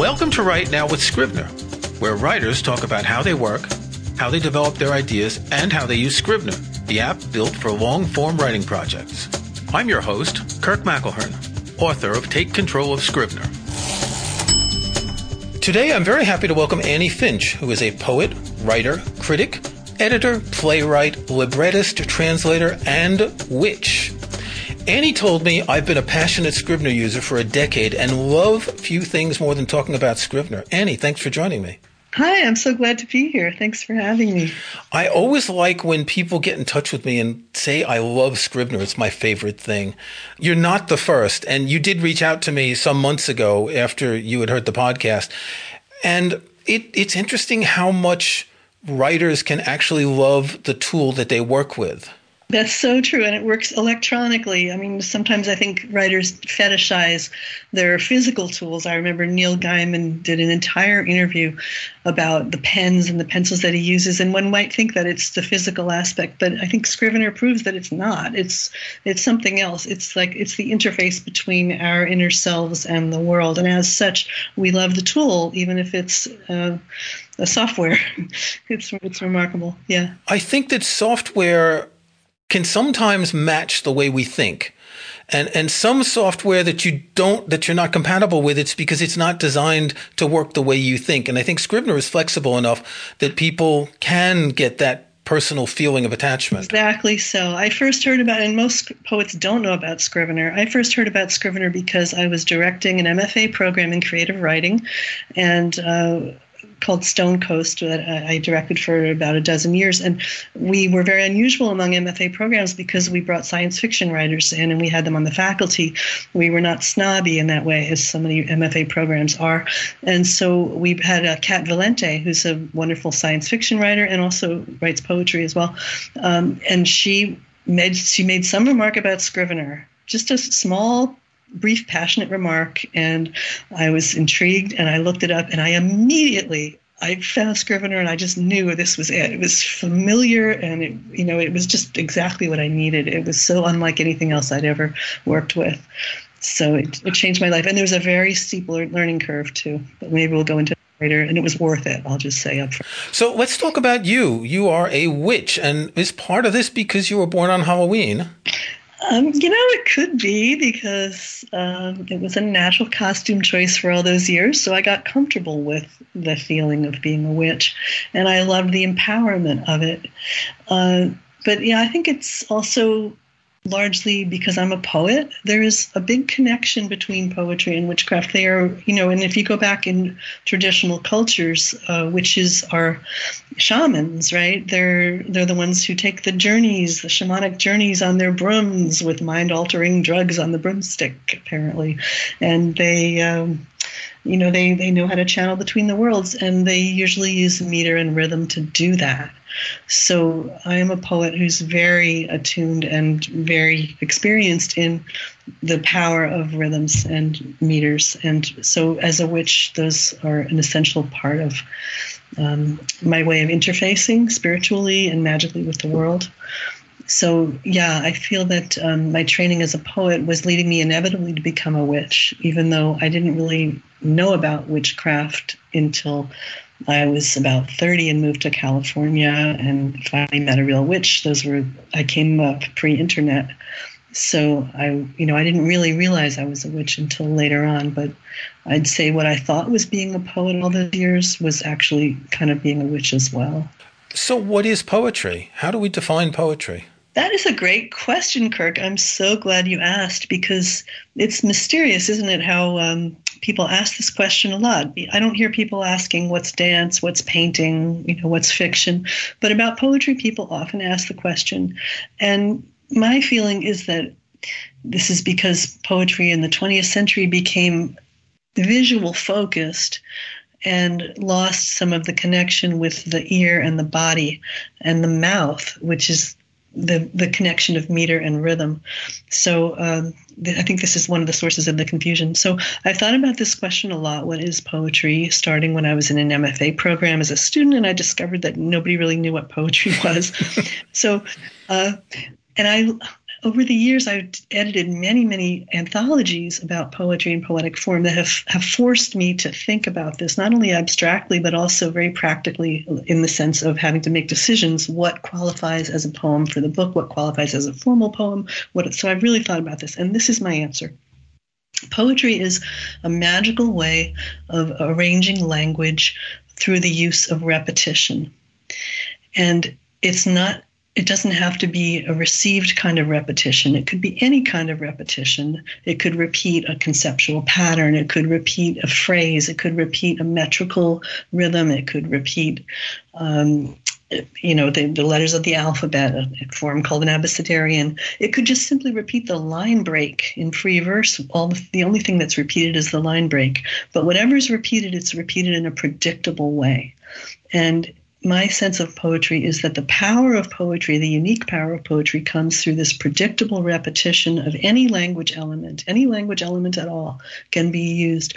Welcome to Write Now with Scrivener, where writers talk about how they work, how they develop their ideas, and how they use Scrivener, the app built for long form writing projects. I'm your host, Kirk McElhearn, author of Take Control of Scrivener. Today, I'm very happy to welcome Annie Finch, who is a poet, writer, critic, editor, playwright, librettist, translator, and witch. Annie told me I've been a passionate Scrivener user for a decade and love few things more than talking about Scrivener. Annie, thanks for joining me. Hi, I'm so glad to be here. Thanks for having me. I always like when people get in touch with me and say, I love Scrivener. It's my favorite thing. You're not the first. And you did reach out to me some months ago after you had heard the podcast. And it, it's interesting how much writers can actually love the tool that they work with. That's so true, and it works electronically. I mean, sometimes I think writers fetishize their physical tools. I remember Neil Gaiman did an entire interview about the pens and the pencils that he uses, and one might think that it's the physical aspect, but I think Scrivener proves that it's not. It's it's something else. It's like it's the interface between our inner selves and the world, and as such, we love the tool, even if it's. Uh, a software. it's it's remarkable. Yeah. I think that software can sometimes match the way we think. And, and some software that you don't, that you're not compatible with, it's because it's not designed to work the way you think. And I think Scrivener is flexible enough that people can get that personal feeling of attachment. Exactly so. I first heard about, and most poets don't know about Scrivener. I first heard about Scrivener because I was directing an MFA program in creative writing, and uh, called Stonecoast that I directed for about a dozen years. And we were very unusual among MFA programs because we brought science fiction writers in and we had them on the faculty. We were not snobby in that way, as so many MFA programs are. And so we had uh, Cat Valente, who's a wonderful science fiction writer and also writes poetry as well. Um, and she made she made some remark about Scrivener, just a small brief, passionate remark, and I was intrigued and I looked it up and I immediately I found Scrivener and I just knew this was it. It was familiar and it, you know, it was just exactly what I needed. It was so unlike anything else I'd ever worked with. So it, it changed my life. And there was a very steep learning curve too, but maybe we'll go into later. And it was worth it. I'll just say up front. So let's talk about you. You are a witch, and is part of this because you were born on Halloween? Um, you know, it could be because um, it was a natural costume choice for all those years. So I got comfortable with the feeling of being a witch, and I loved the empowerment of it. Uh, but yeah, I think it's also largely because I'm a poet. There is a big connection between poetry and witchcraft. They are, you know, and if you go back in traditional cultures, uh, witches are shamans, right? They're they're the ones who take the journeys, the shamanic journeys on their brooms with mind-altering drugs on the broomstick, apparently, and they. Um, you know they they know how to channel between the worlds and they usually use meter and rhythm to do that so i am a poet who's very attuned and very experienced in the power of rhythms and meters. And so as a witch those are an essential part of um, my way of interfacing spiritually and magically with the world. So yeah, I feel that um, my training as a poet was leading me inevitably to become a witch, even though I didn't really know about witchcraft until I was about 30 and moved to California and finally met a real witch. Those were I came up pre-internet, so I you know I didn't really realize I was a witch until later on. But I'd say what I thought was being a poet all those years was actually kind of being a witch as well. So, what is poetry? How do we define poetry? That is a great question, Kirk. I'm so glad you asked because it's mysterious, isn't it? How um, people ask this question a lot. I don't hear people asking what's dance, what's painting, you know, what's fiction, but about poetry, people often ask the question. And my feeling is that this is because poetry in the 20th century became visual focused and lost some of the connection with the ear and the body and the mouth, which is the the connection of meter and rhythm. So um, th- I think this is one of the sources of the confusion. So I thought about this question a lot. What is poetry? Starting when I was in an MFA program as a student, and I discovered that nobody really knew what poetry was. so, uh, and I over the years, I've edited many, many anthologies about poetry and poetic form that have, have forced me to think about this, not only abstractly, but also very practically in the sense of having to make decisions what qualifies as a poem for the book, what qualifies as a formal poem. What, so I've really thought about this, and this is my answer. Poetry is a magical way of arranging language through the use of repetition. And it's not it doesn't have to be a received kind of repetition. It could be any kind of repetition. It could repeat a conceptual pattern. It could repeat a phrase. It could repeat a metrical rhythm. It could repeat, um, you know, the, the, letters of the alphabet, a form called an abecedarian. It could just simply repeat the line break in free verse. All the, the only thing that's repeated is the line break. But whatever is repeated, it's repeated in a predictable way. And my sense of poetry is that the power of poetry, the unique power of poetry, comes through this predictable repetition of any language element. Any language element at all can be used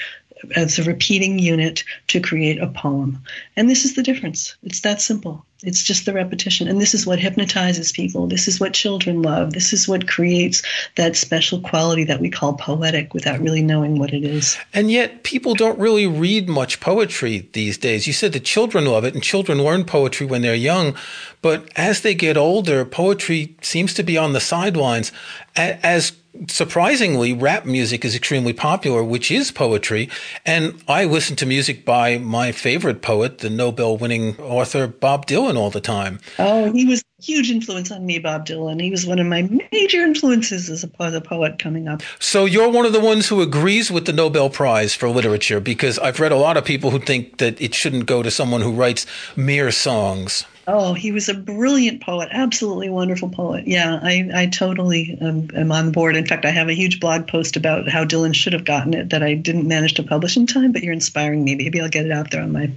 as a repeating unit to create a poem. And this is the difference. It's that simple. It's just the repetition. And this is what hypnotizes people. This is what children love. This is what creates that special quality that we call poetic without really knowing what it is. And yet, people don't really read much poetry these days. You said the children love it, and children learn poetry when they're young. But as they get older, poetry seems to be on the sidelines. As surprisingly, rap music is extremely popular, which is poetry. And I listen to music by my favorite poet, the Nobel winning author Bob Dylan, all the time. Oh, he was a huge influence on me, Bob Dylan. He was one of my major influences as a, poet coming up. So you're one of the ones who agrees with the Nobel Prize for Literature, because I've read a lot of people who think that it shouldn't go to someone who writes mere songs. Oh, he was a brilliant poet, absolutely wonderful poet. Yeah, I, I totally am on board. In fact, I have a huge blog post about how Dylan should have gotten it that I didn't manage to publish in time, but you're inspiring me. Maybe I'll get it out there on my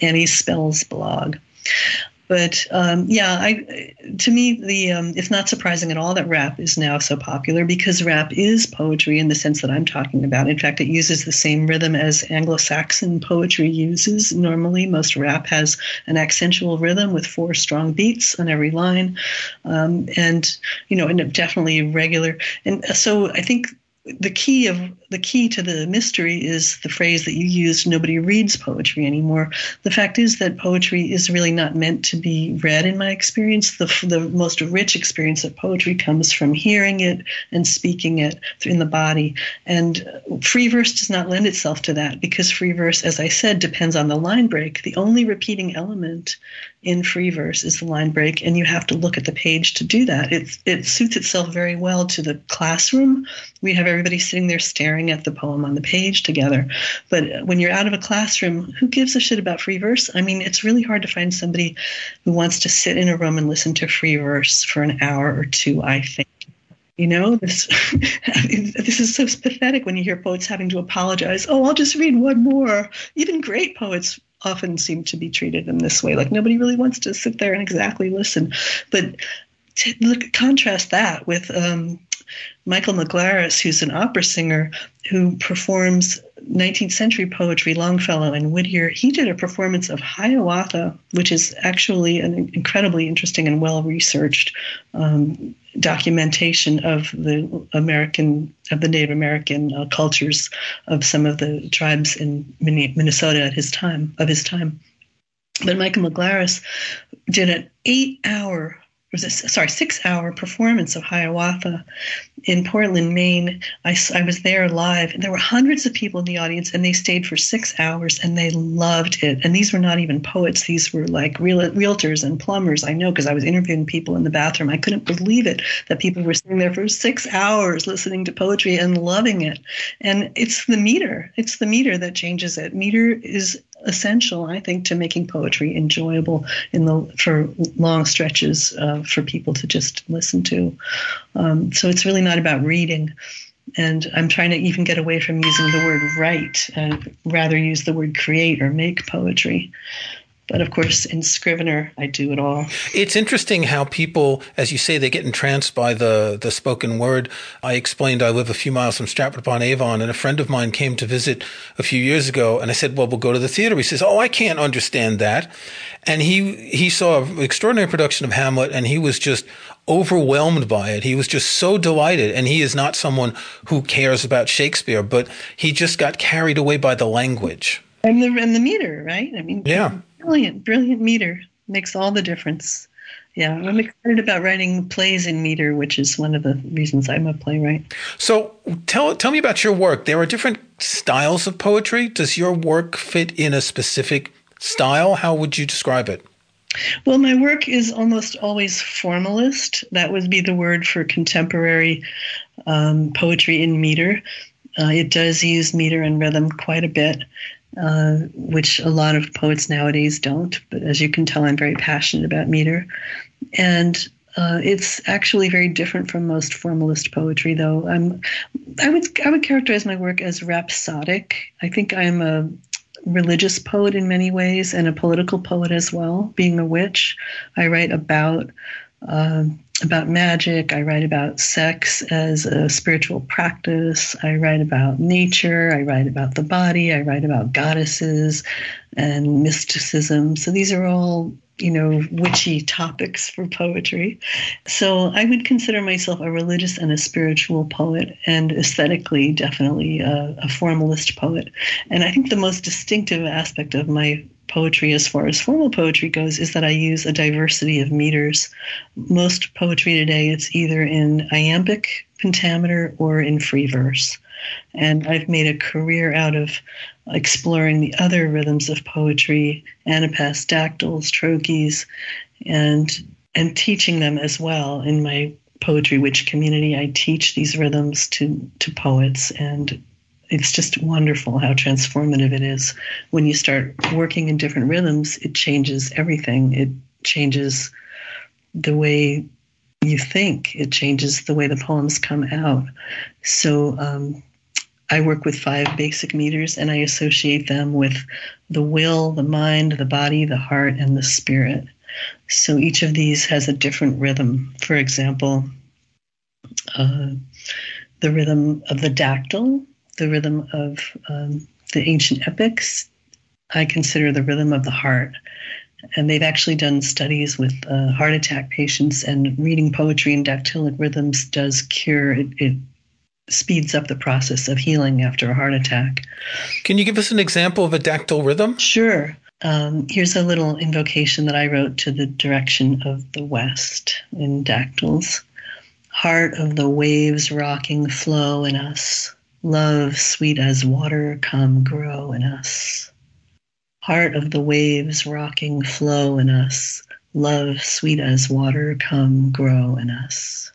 Annie Spells blog. But um, yeah, I, to me, the um, it's not surprising at all that rap is now so popular because rap is poetry in the sense that I'm talking about. In fact, it uses the same rhythm as Anglo-Saxon poetry uses. Normally, most rap has an accentual rhythm with four strong beats on every line, um, and you know, and definitely regular. And so I think the key of the key to the mystery is the phrase that you used nobody reads poetry anymore. The fact is that poetry is really not meant to be read in my experience. The, the most rich experience of poetry comes from hearing it and speaking it in the body. And free verse does not lend itself to that because free verse as i said depends on the line break. The only repeating element in free verse is the line break, and you have to look at the page to do that. It, it suits itself very well to the classroom. We have everybody sitting there staring at the poem on the page together. But when you're out of a classroom, who gives a shit about free verse? I mean, it's really hard to find somebody who wants to sit in a room and listen to free verse for an hour or two, I think. You know, this this is so pathetic when you hear poets having to apologize. Oh, I'll just read one more. Even great poets often seem to be treated in this way. Like nobody really wants to sit there and exactly listen. But to look contrast that with um, Michael Maglaras, who's an opera singer who performs 19th century poetry, Longfellow and Whittier. He did a performance of Hiawatha, which is actually an incredibly interesting and well researched um, documentation of the American, of the Native American uh, cultures of some of the tribes in Minnesota at his time, of his time. But Michael Maglaras did an eight hour was a sorry six hour performance of Hiawatha in Portland, Maine. I, I was there live, and there were hundreds of people in the audience, and they stayed for six hours, and they loved it. And these were not even poets; these were like real, realtors and plumbers. I know because I was interviewing people in the bathroom. I couldn't believe it that people were sitting there for six hours listening to poetry and loving it. And it's the meter; it's the meter that changes it. Meter is essential, I think, to making poetry enjoyable in the for long stretches uh, for people to just listen to. Um, so it's really not about reading. And I'm trying to even get away from using the word write and rather use the word create or make poetry. But of course, in Scrivener, I do it all. It's interesting how people, as you say, they get entranced by the, the spoken word. I explained I live a few miles from Stratford upon Avon, and a friend of mine came to visit a few years ago, and I said, Well, we'll go to the theater. He says, Oh, I can't understand that. And he, he saw an extraordinary production of Hamlet, and he was just overwhelmed by it. He was just so delighted. And he is not someone who cares about Shakespeare, but he just got carried away by the language. And the, and the meter, right? I mean, yeah. Brilliant, brilliant meter makes all the difference. Yeah, I'm excited about writing plays in meter, which is one of the reasons I'm a playwright. So tell tell me about your work. There are different styles of poetry. Does your work fit in a specific style? How would you describe it? Well, my work is almost always formalist. That would be the word for contemporary um, poetry in meter. Uh, it does use meter and rhythm quite a bit, uh, which a lot of poets nowadays don't. But as you can tell, I'm very passionate about meter. And uh, it's actually very different from most formalist poetry, though. I'm, I would I would characterize my work as rhapsodic. I think I'm a religious poet in many ways and a political poet as well. Being a witch, I write about uh, about magic. I write about sex as a spiritual practice. I write about nature. I write about the body. I write about goddesses and mysticism. So these are all you know, witchy topics for poetry. So I would consider myself a religious and a spiritual poet, and aesthetically, definitely a, a, formalist poet. And I think the most distinctive aspect of my poetry, as far as formal poetry goes, is that I use a diversity of meters. Most poetry today, it's either in iambic pentameter or in free verse. And I've made a career out of exploring the other rhythms of poetry, anapaests, dactyls, trochees, and and teaching them as well in my poetry witch community. I teach these rhythms to to poets and it's just wonderful how transformative it is when you start working in different rhythms it changes everything it changes the way you think it changes the way the poems come out so um, I work with five basic meters and I associate them with the will, the mind, the body, the heart, and the spirit. So each of these has a different rhythm. For example, uh, the rhythm of the dactyl, the rhythm of um, the ancient epics, I consider the rhythm of the heart. And they've actually done studies with uh, heart attack patients, and reading poetry in dactylic rhythms does cure it, it speeds up the process of healing after a heart attack. Can you give us an example of a dactyl rhythm? Sure. Um, here's a little invocation that I wrote to the direction of the west in dactyls. Heart of the waves rocking flow in us, love sweet as water come grow in us. Heart of the waves rocking flow in us, love sweet as water come grow in us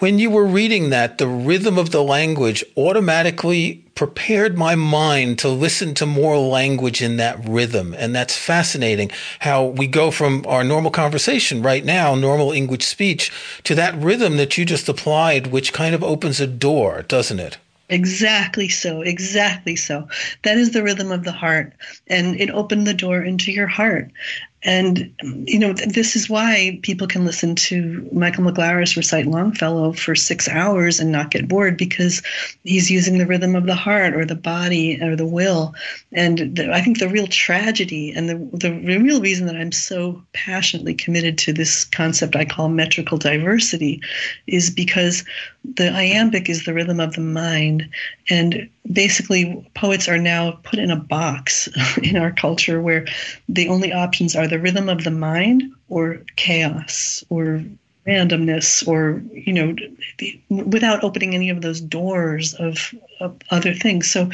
when you were reading that, the rhythm of the language automatically prepared my mind to listen to more language in that rhythm. And that's fascinating how we go from our normal conversation right now, normal English speech, to that rhythm that you just applied, which kind of opens a door, doesn't it? Exactly so. Exactly so. That is the rhythm of the heart. And it opened the door into your heart. And, you know, this is why people can listen to Michael Maglaras recite Longfellow for six hours and not get bored because he's using the rhythm of the heart or the body or the will. And the, I think the real tragedy and the, the real reason that I'm so passionately committed to this concept I call metrical diversity is because the iambic is the rhythm of the mind. And basically, poets are now put in a box in our culture where the only options are the rhythm of the mind or chaos or randomness or you know without opening any of those doors of, of other things. So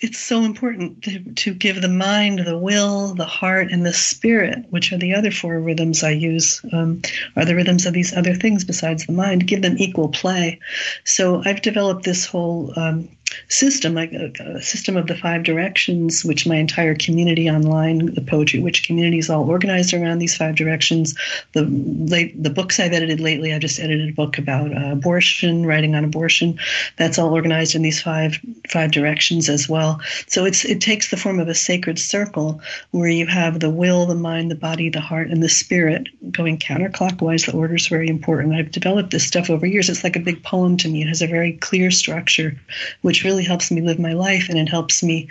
it's so important to, to give the mind the will the heart and the spirit which are the other four rhythms i use um, are the rhythms of these other things besides the mind give them equal play. So i've developed this whole um, system, like a, a, system of the five directions, which my entire community online, the Poetry Witch community, is all organized around these five directions. The late, the books I've edited lately, I just edited a book about uh, abortion, writing on abortion. That's all organized in these five five directions as well. So it's it takes the form of a sacred circle where you have the will, the mind, the body, the heart, and the spirit going counterclockwise. The order is very important. I've developed this stuff over years. It's like a big poem to me. It has a very clear structure, really helps me live my life, and it helps me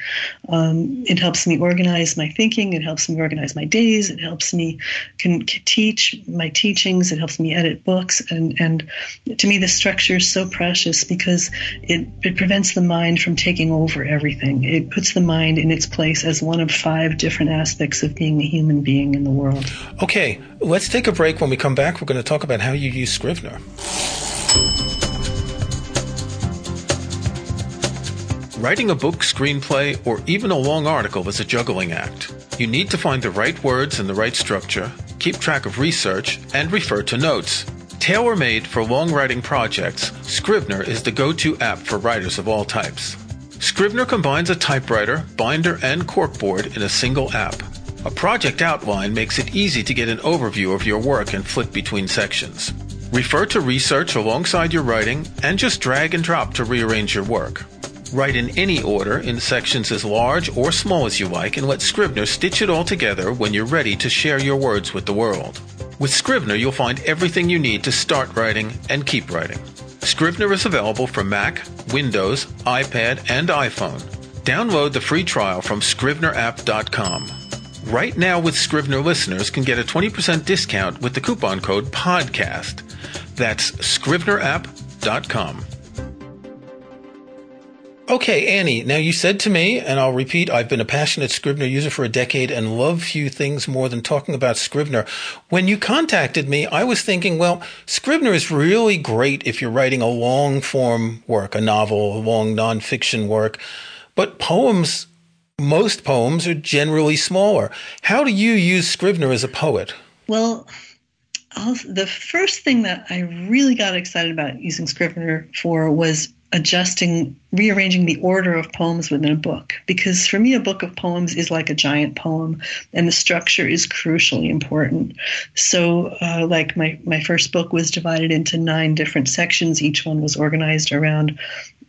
um, it helps me organize my thinking. It helps me organize my days. It helps me can, can teach my teachings. It helps me edit books, and and to me, the structure is so precious because it it prevents the mind from taking over everything. It puts the mind in its place as one of five different aspects of being a human being in the world. Okay, let's take a break. When we come back, we're going to talk about how you use Scrivener. Writing a book, screenplay, or even a long article is a juggling act. You need to find the right words and the right structure, keep track of research, and refer to notes. Tailor made for long writing projects, Scrivener is the go to app for writers of all types. Scrivener combines a typewriter, binder, and corkboard in a single app. A project outline makes it easy to get an overview of your work and flip between sections. Refer to research alongside your writing and just drag and drop to rearrange your work. Write in any order in sections as large or small as you like and let Scrivener stitch it all together when you're ready to share your words with the world. With Scrivener, you'll find everything you need to start writing and keep writing. Scrivener is available for Mac, Windows, iPad, and iPhone. Download the free trial from scrivenerapp.com. Right now, with Scrivener listeners can get a 20% discount with the coupon code PODCAST. That's scrivenerapp.com. Okay, Annie, now you said to me, and I'll repeat, I've been a passionate Scrivener user for a decade and love few things more than talking about Scrivener. When you contacted me, I was thinking, well, Scrivener is really great if you're writing a long form work, a novel, a long nonfiction work, but poems, most poems are generally smaller. How do you use Scrivener as a poet? Well, the first thing that I really got excited about using Scrivener for was adjusting, rearranging the order of poems within a book. Because for me, a book of poems is like a giant poem, and the structure is crucially important. So, uh, like my, my first book was divided into nine different sections. Each one was organized around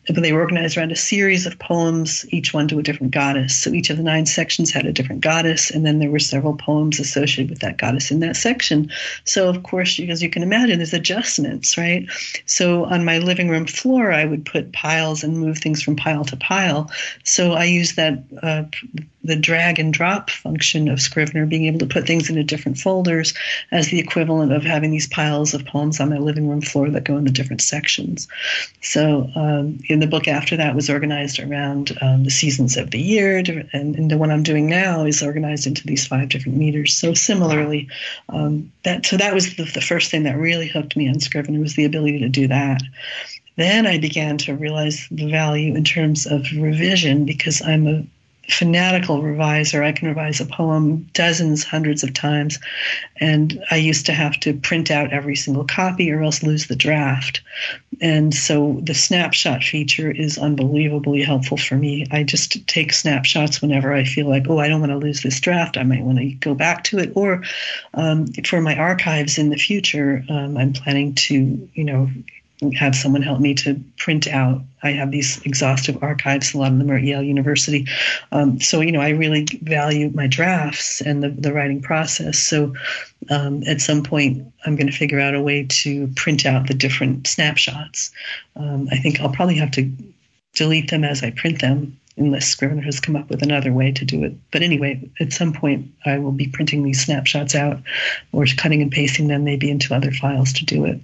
but they were organized around a series of poems, each one to a different goddess. So each of the nine sections had a different goddess, and then there were several poems associated with that goddess in that section. So, of course, as you can imagine, there's adjustments, right? So on my living room floor, I would put piles and move things from pile to pile. So I use that uh, the drag and drop function of Scrivener, being able to put things into different folders, as the equivalent of having these piles of poems on my living room floor that go in the different sections. So, um, in the book after that was organized around um, the seasons of the year, and, and, the one I'm doing now is organized into these five different meters. So, similarly, um, that so that was the, the first thing that really hooked me on Scrivener was the ability to do that. Then I began to realize the value in terms of revision because I'm a fanatical reviser. I can revise a poem dozens, hundreds of times. And I used to have to print out every single copy or else lose the draft. And so the snapshot feature is unbelievably helpful for me. I just take snapshots whenever I feel like, oh, I don't want to lose this draft. I might want to go back to it. Or um, for my archives in the future, um, I'm planning to, you know, have someone help me to print out. I have these exhaustive archives, a lot of them are at Yale University. Um, so, you know, I really value my drafts and the, the writing process. So, um, at some point, I'm going to figure out a way to print out the different snapshots. Um, I think I'll probably have to delete them as I print them unless Scrivener has come up with another way to do it. But anyway, at some point, I will be printing these snapshots out or cutting and pasting them maybe into other files to do it.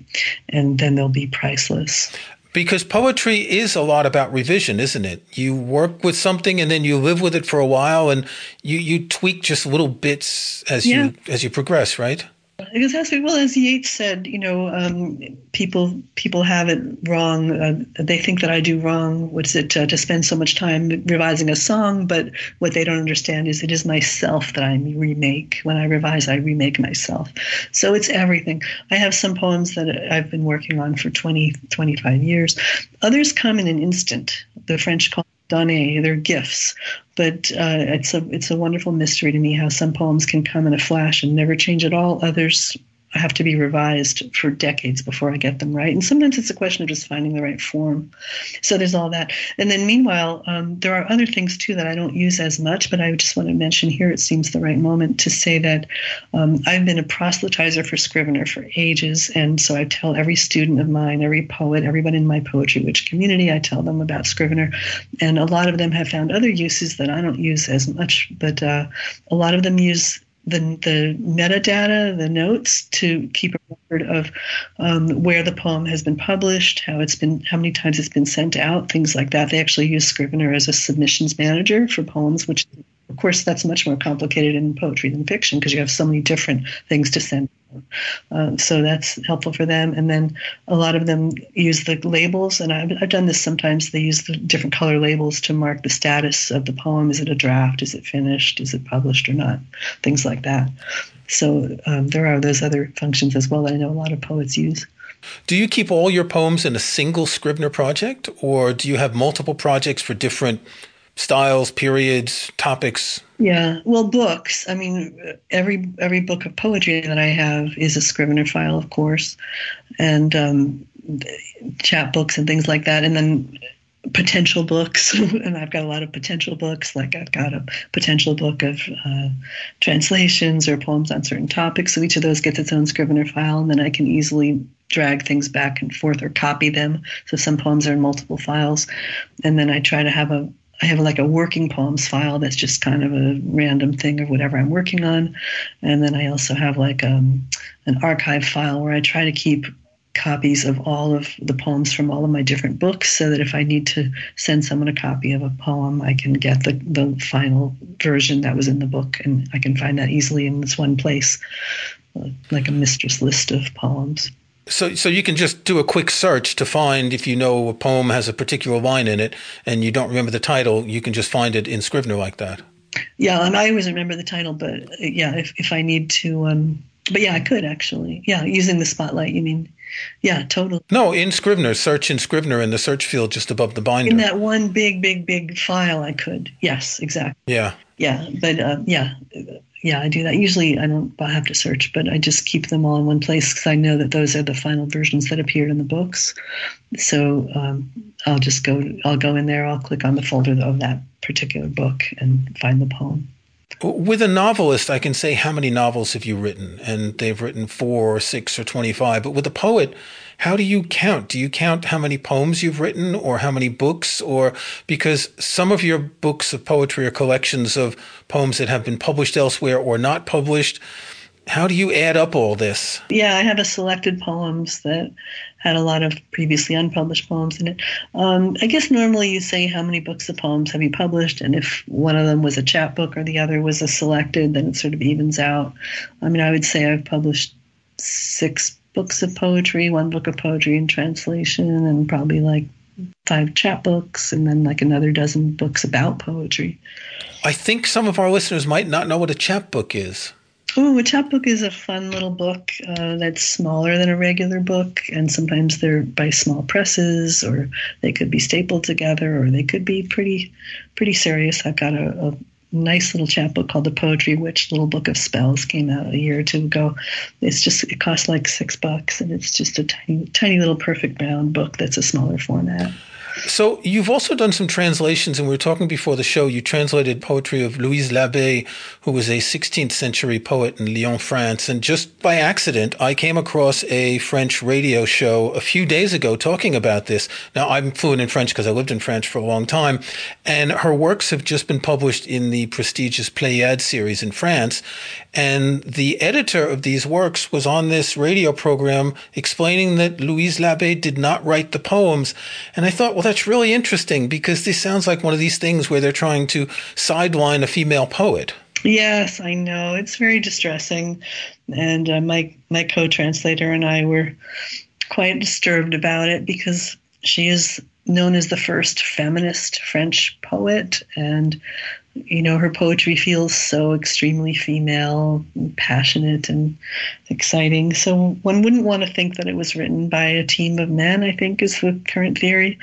And then they'll be priceless. Because poetry is a lot about revision, isn't it? You work with something and then you live with it for a while and you, you tweak just little bits as yeah. you as you progress, right? Because as well as Yeats said, you know, um, people people have it wrong. Uh, they think that I do wrong. What's it uh, to spend so much time revising a song? But what they don't understand is it is myself that I remake. When I revise, I remake myself. So it's everything. I have some poems that I've been working on for 20, 25 years. Others come in an instant. The French call donné, they're gifts. But uh, it's a it's a wonderful mystery to me how some poems can come in a flash and never change at all. Others have to be revised for decades before I get them right. And sometimes it's a question of just finding the right form. So there's all that. And then meanwhile, um, there are other things too that I don't use as much, but I just want to mention here it seems the right moment to say that um, I've been a proselytizer for Scrivener for ages. And so I tell every student of mine, every poet, everyone in my Poetry Witch community, I tell them about Scrivener. And a lot of them have found other uses that I don't use as much, but uh, a lot of them use the, the metadata, the notes, to keep a record of um, where the poem has been published, how it's been, how many times it's been sent out, things like that. They actually use Scrivener as a submissions manager for poems, which, of course, that's much more complicated in poetry than fiction because you have so many different things to send uh, so that's helpful for them. And then a lot of them use the labels, and I've, I've, done this sometimes. They use the different color labels to mark the status of the poem. Is it a draft? Is it finished? Is it published or not? Things like that. So um, there are those other functions as well that I know a lot of poets use. Do you keep all your poems in a single Scrivener project, or do you have multiple projects for different styles, periods, topics? Yeah, well, books. I mean, every every book of poetry that I have is a Scrivener file, of course, and um, chapbooks and things like that. And then potential books, and I've got a lot of potential books. Like I've got a potential book of uh, translations or poems on certain topics. So each of those gets its own Scrivener file, and then I can easily drag things back and forth or copy them. So some poems are in multiple files, and then I try to have a I have like a working poems file that's just kind of a random thing of whatever I'm working on. And then I also have like um, an archive file where I try to keep copies of all of the poems from all of my different books so that if I need to send someone a copy of a poem, I can get the, the final version that was in the book and I can find that easily in this one place, like a mistress list of poems. So, so you can just do a quick search to find if you know a poem has a particular line in it and you don't remember the title, you can just find it in Scrivener like that. Yeah, and I always remember the title, but yeah, if, if I need to, um, but yeah, I could actually. Yeah, using the spotlight, you mean? Yeah, totally. No, in Scrivener, search in Scrivener in the search field just above the binder. In that one big, big, big file, I could. Yes, exactly. Yeah. Yeah, but uh, yeah, yeah, I do that. Usually I don't have to search, but I just keep them all in one place because I know that those are the final versions that appeared in the books. So um, I'll just go, I'll go in there, I'll click on the folder of that particular book and find the poem. With a novelist, I can say how many novels have you written, and they've written four or six or 25. But with a poet, how do you count? Do you count how many poems you've written or how many books? Or because some of your books of poetry are collections of poems that have been published elsewhere or not published. How do you add up all this? Yeah, I have a selected poems that had a lot of previously unpublished poems in it. Um, I guess normally you say how many books of poems have you published, and if one of them was a chapbook or the other was a selected, then it sort of evens out. I mean, I would say I've published six books of poetry, one book of poetry in translation, and probably like five chapbooks, and then like another dozen books about poetry. I think some of our listeners might not know what a chapbook is. Oh, a chapbook is a fun little book uh, that's smaller than a regular book, and sometimes they're by small presses, or they could be stapled together, or they could be pretty, pretty serious. I've got a, a nice little chapbook called The Poetry Witch Little Book of Spells came out a year or two ago. It's just it costs like six bucks and it's just a tiny tiny little perfect bound book that's a smaller format. So you've also done some translations, and we were talking before the show. You translated poetry of Louise Labbé, who was a 16th century poet in Lyon, France. And just by accident, I came across a French radio show a few days ago talking about this. Now I'm fluent in French because I lived in France for a long time, and her works have just been published in the prestigious Pléiade series in France. And the editor of these works was on this radio program explaining that Louise Labbé did not write the poems. And I thought, well, that's really interesting because this sounds like one of these things where they're trying to sideline a female poet. Yes, I know. It's very distressing. And uh, my, my co translator and I were quite disturbed about it because she is known as the first feminist French poet. And, you know, her poetry feels so extremely female, and passionate, and exciting. So one wouldn't want to think that it was written by a team of men, I think is the current theory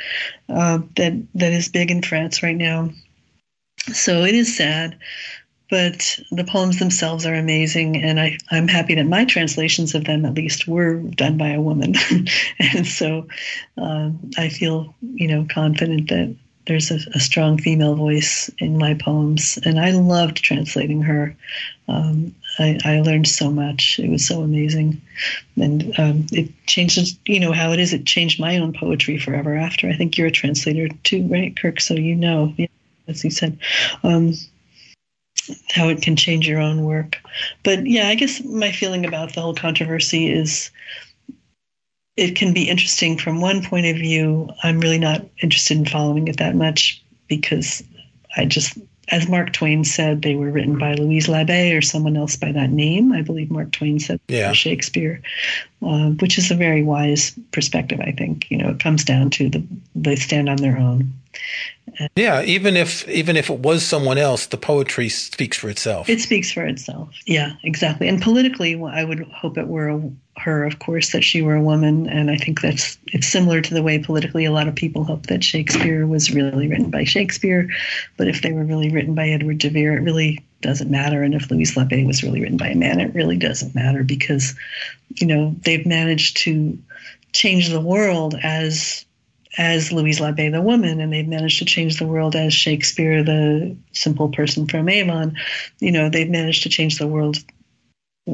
uh, that, that is big in France right now. So it is sad but the poems themselves are amazing and I, i'm happy that my translations of them at least were done by a woman and so uh, i feel you know confident that there's a, a, strong female voice in my poems and i loved translating her. Um, I, I, learned so much. It was so amazing. And um, it changed. you know how it is. It changed my own poetry forever after. I think you're a translator too right kirk? So you know as you said um, how it can change your own work. But yeah, I guess my feeling about the whole controversy is it can be interesting from one point of view. I'm really not interested in following it that much because I just, as Mark Twain said, they were written by Louise Labbé or someone else by that name. I believe Mark Twain said yeah. Shakespeare, uh, which is a very wise perspective. I think you know it comes down to the they stand on their own, yeah, even if even if it was someone else, the poetry speaks for itself. It speaks for itself. Yeah, exactly. And politically, I would hope it were her, of course, that she were a woman. And I think that's it's similar to the way politically a lot of people hope that Shakespeare was really written by Shakespeare, but if they were really written by Edward de Vere, it really doesn't matter. And if Louise Labbé was really written by a man, it really doesn't matter because, you know, they've managed to change the world as as Louise Labbé, the woman, and they've managed to change the world as Shakespeare, the simple person from Avon. You know, they've managed to change the world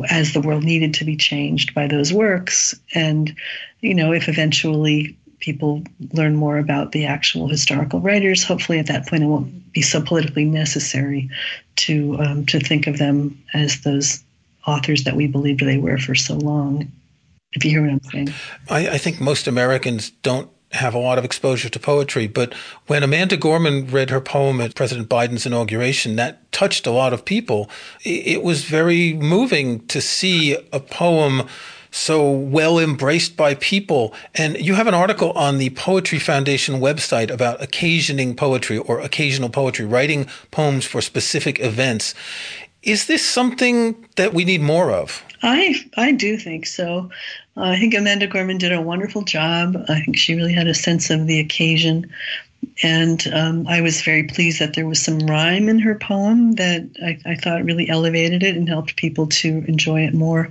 as the world needed to be changed by those works. And, you know, if eventually people learn more about the actual historical writers, hopefully at that point it won't be so politically necessary to um, to think of them as those authors that we believed they were for so long. If you hear what I'm saying, I, I think most Americans don't have a lot of exposure to poetry. But when Amanda Gorman read her poem at President Biden's inauguration, that touched a lot of people. It was very moving to see a poem so well embraced by people. And you have an article on the Poetry Foundation website about occasioning poetry or occasional poetry, writing poems for specific events. Is this something that we need more of? I I do think so. Uh, I think Amanda Gorman did a wonderful job. I think she really had a sense of the occasion. And um, I was very pleased that there was some rhyme in her poem that I, I, thought really elevated it and helped people to enjoy it more.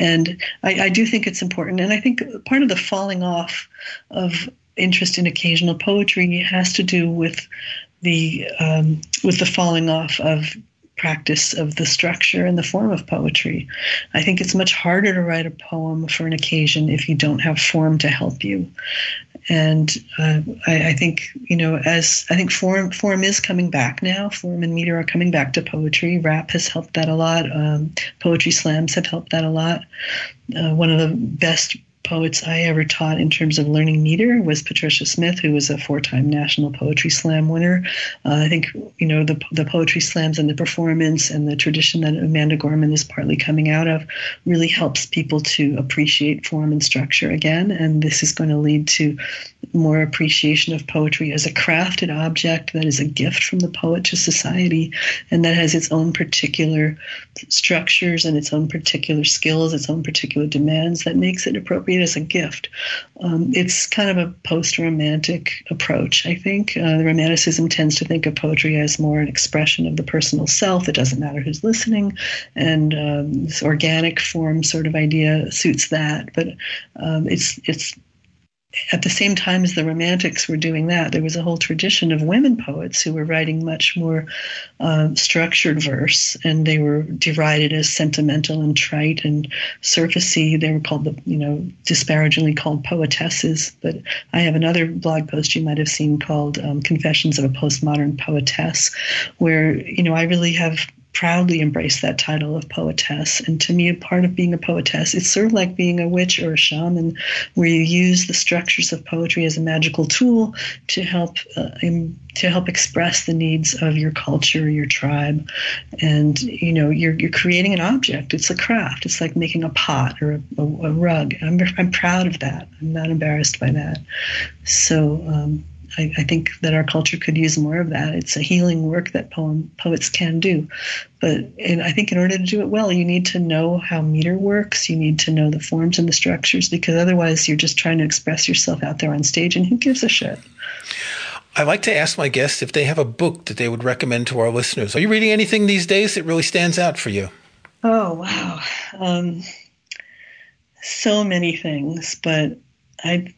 And I, I do think it's important. And I think part of the falling off of interest in occasional poetry has to do with the um, with the falling off of practice of the structure and the form of poetry. I think it's much harder to write a poem for an occasion if you don't have form to help you. And uh, I, I, think you know, as I think form form is coming back now. Form and meter are coming back to poetry. Rap has helped that a lot. Um, poetry slams have helped that a lot. Uh, one of the best poets I ever taught in terms of learning meter was Patricia Smith, who was a four-time National Poetry Slam winner. Uh, I think you know the the poetry slams and the performance and the tradition that Amanda Gorman is partly coming out of really helps people to appreciate form and structure again. And this is going to lead to more appreciation of poetry as a crafted object that is a gift from the poet to society and that has its own particular structures and its own particular skills, its own particular demands that makes it appropriate as a gift. Um, it's kind of a post romantic approach, I think. Uh, the Romanticism tends to think of poetry as more an expression of the personal self. It doesn't matter who's listening. And um, this organic form sort of idea suits that. But um, it's, it's at the same time as the Romantics were doing that, there was a whole tradition of women poets who were writing much more uh, structured verse, and they were derided as sentimental and trite and surfacey. They were called the, you know, disparagingly called poetesses. But I have another blog post you might have seen called um, "Confessions of a Postmodern Poetess," where you know I really have proudly embrace that title of poetess. And to me, a part of being a poetess, it's sort of like being a witch or a shaman, where you use the structures of poetry as a magical tool to help uh, to help express the needs of your culture, your tribe, and you know you're you're creating an object. It's a craft. It's like making a pot or a, a, a rug. I'm I'm proud of that. I'm not embarrassed by that. So. Um, I, I, think that our culture could use more of that. It's a healing work that poem poets can do, but and I think in order to do it well, you need to know how meter works. You need to know the forms and the structures because otherwise, you're just trying to express yourself out there on stage, and who gives a shit? I like to ask my guests if they have a book that they would recommend to our listeners. Are you reading anything these days that really stands out for you? Oh wow, um, so many things, but I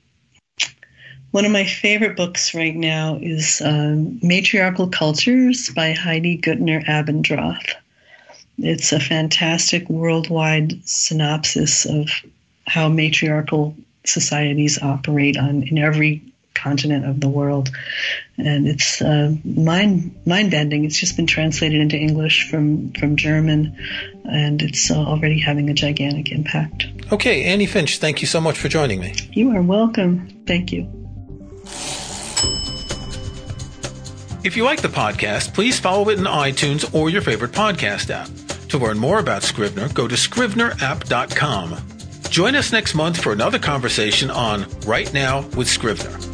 one of my favorite books right now is um, Matriarchal Cultures by Heidi Göttner Abendroth. It's a fantastic worldwide synopsis of how matriarchal societies operate on in every continent of the world, and it's uh, mind mind bending. It's just been translated into English from from German, and it's uh, already having a gigantic impact. Okay, Annie Finch, thank you so much for joining me. You are welcome. Thank you. If you like the podcast, please follow it in iTunes or your favorite podcast app. To learn more about Scrivener, go to scrivenerapp.com. Join us next month for another conversation on Right Now with Scrivener.